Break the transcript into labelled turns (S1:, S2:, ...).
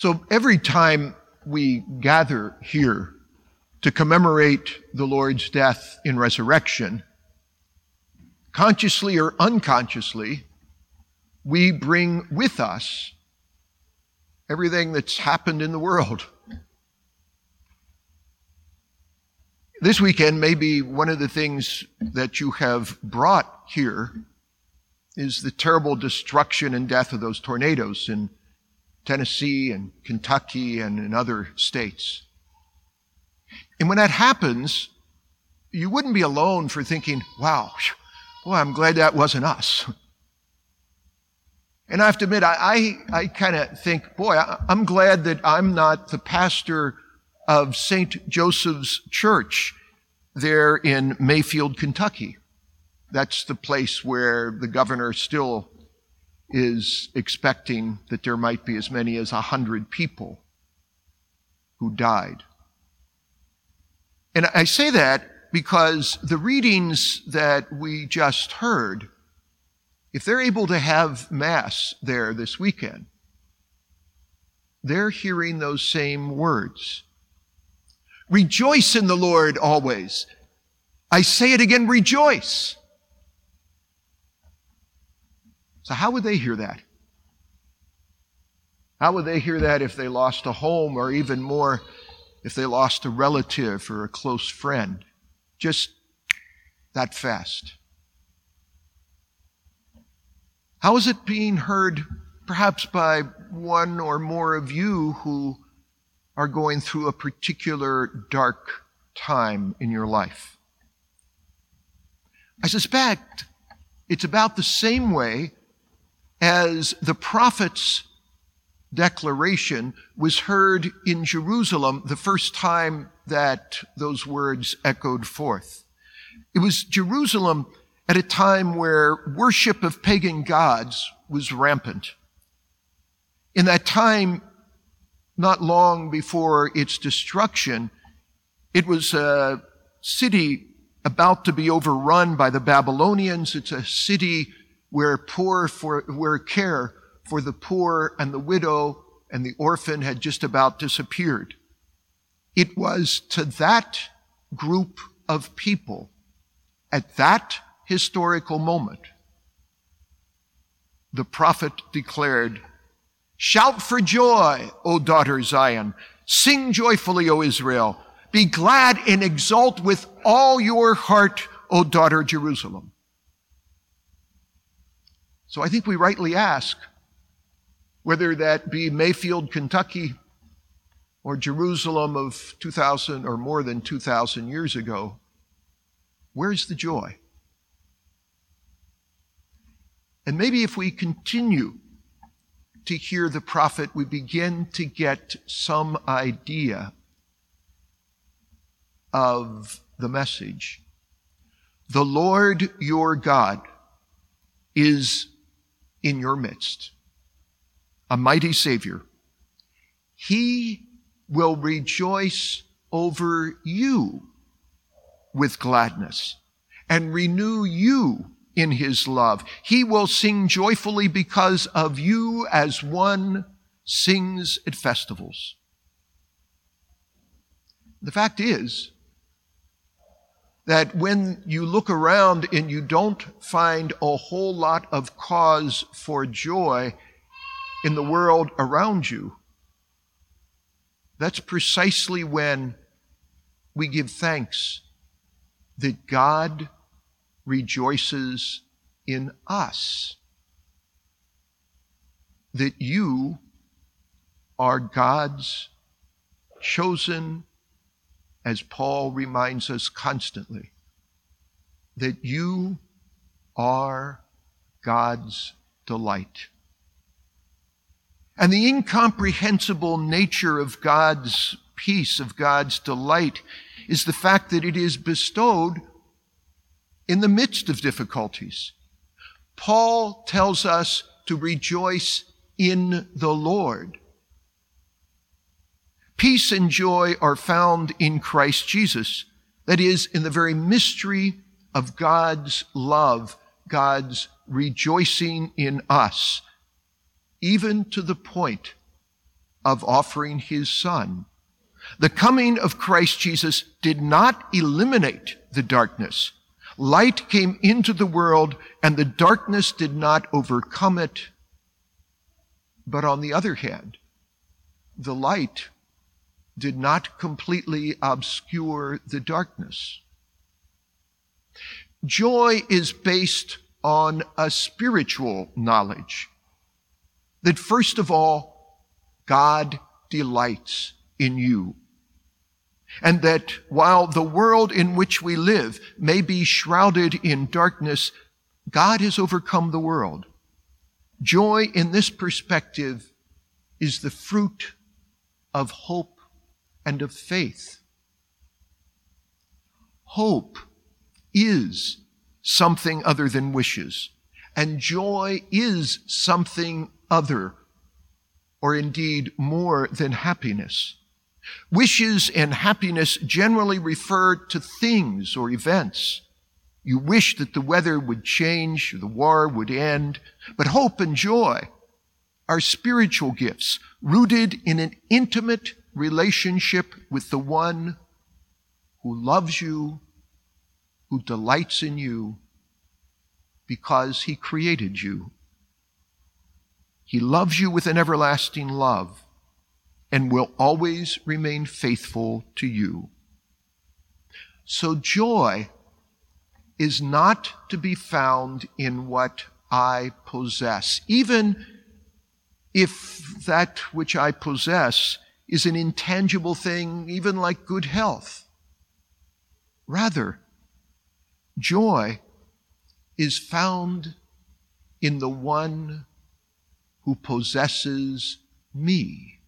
S1: So every time we gather here to commemorate the Lord's death in resurrection, consciously or unconsciously, we bring with us everything that's happened in the world. This weekend, maybe one of the things that you have brought here is the terrible destruction and death of those tornadoes in Tennessee and Kentucky and in other states. And when that happens, you wouldn't be alone for thinking, wow, boy, I'm glad that wasn't us. And I have to admit, I, I, I kind of think, boy, I, I'm glad that I'm not the pastor of St. Joseph's Church there in Mayfield, Kentucky. That's the place where the governor still is expecting that there might be as many as a hundred people who died. And I say that because the readings that we just heard, if they're able to have Mass there this weekend, they're hearing those same words. Rejoice in the Lord always. I say it again, rejoice. So, how would they hear that? How would they hear that if they lost a home or even more if they lost a relative or a close friend? Just that fast. How is it being heard perhaps by one or more of you who are going through a particular dark time in your life? I suspect it's about the same way as the prophet's declaration was heard in Jerusalem the first time that those words echoed forth. It was Jerusalem at a time where worship of pagan gods was rampant. In that time, not long before its destruction, it was a city about to be overrun by the Babylonians. It's a city where poor for, where care for the poor and the widow and the orphan had just about disappeared. It was to that group of people at that historical moment the prophet declared, Shout for joy, O daughter Zion. Sing joyfully, O Israel. Be glad and exult with all your heart, O daughter Jerusalem. So I think we rightly ask whether that be Mayfield, Kentucky, or Jerusalem of 2,000 or more than 2,000 years ago, where's the joy? And maybe if we continue to hear the prophet, we begin to get some idea of the message. The Lord your God is in your midst, a mighty Savior. He will rejoice over you with gladness and renew you in his love. He will sing joyfully because of you as one sings at festivals. The fact is, that when you look around and you don't find a whole lot of cause for joy in the world around you, that's precisely when we give thanks that God rejoices in us. That you are God's chosen as Paul reminds us constantly, that you are God's delight. And the incomprehensible nature of God's peace, of God's delight, is the fact that it is bestowed in the midst of difficulties. Paul tells us to rejoice in the Lord. Peace and joy are found in Christ Jesus. That is, in the very mystery of God's love, God's rejoicing in us, even to the point of offering his son. The coming of Christ Jesus did not eliminate the darkness. Light came into the world and the darkness did not overcome it. But on the other hand, the light did not completely obscure the darkness. Joy is based on a spiritual knowledge that first of all, God delights in you. And that while the world in which we live may be shrouded in darkness, God has overcome the world. Joy in this perspective is the fruit of hope and of faith. Hope is something other than wishes, and joy is something other, or indeed more than happiness. Wishes and happiness generally refer to things or events. You wish that the weather would change, or the war would end, but hope and joy are spiritual gifts rooted in an intimate relationship with the one who loves you, who delights in you, because he created you. He loves you with an everlasting love and will always remain faithful to you. So joy is not to be found in what I possess, even if that which I possess is an intangible thing, even like good health. Rather, joy is found in the one who possesses me.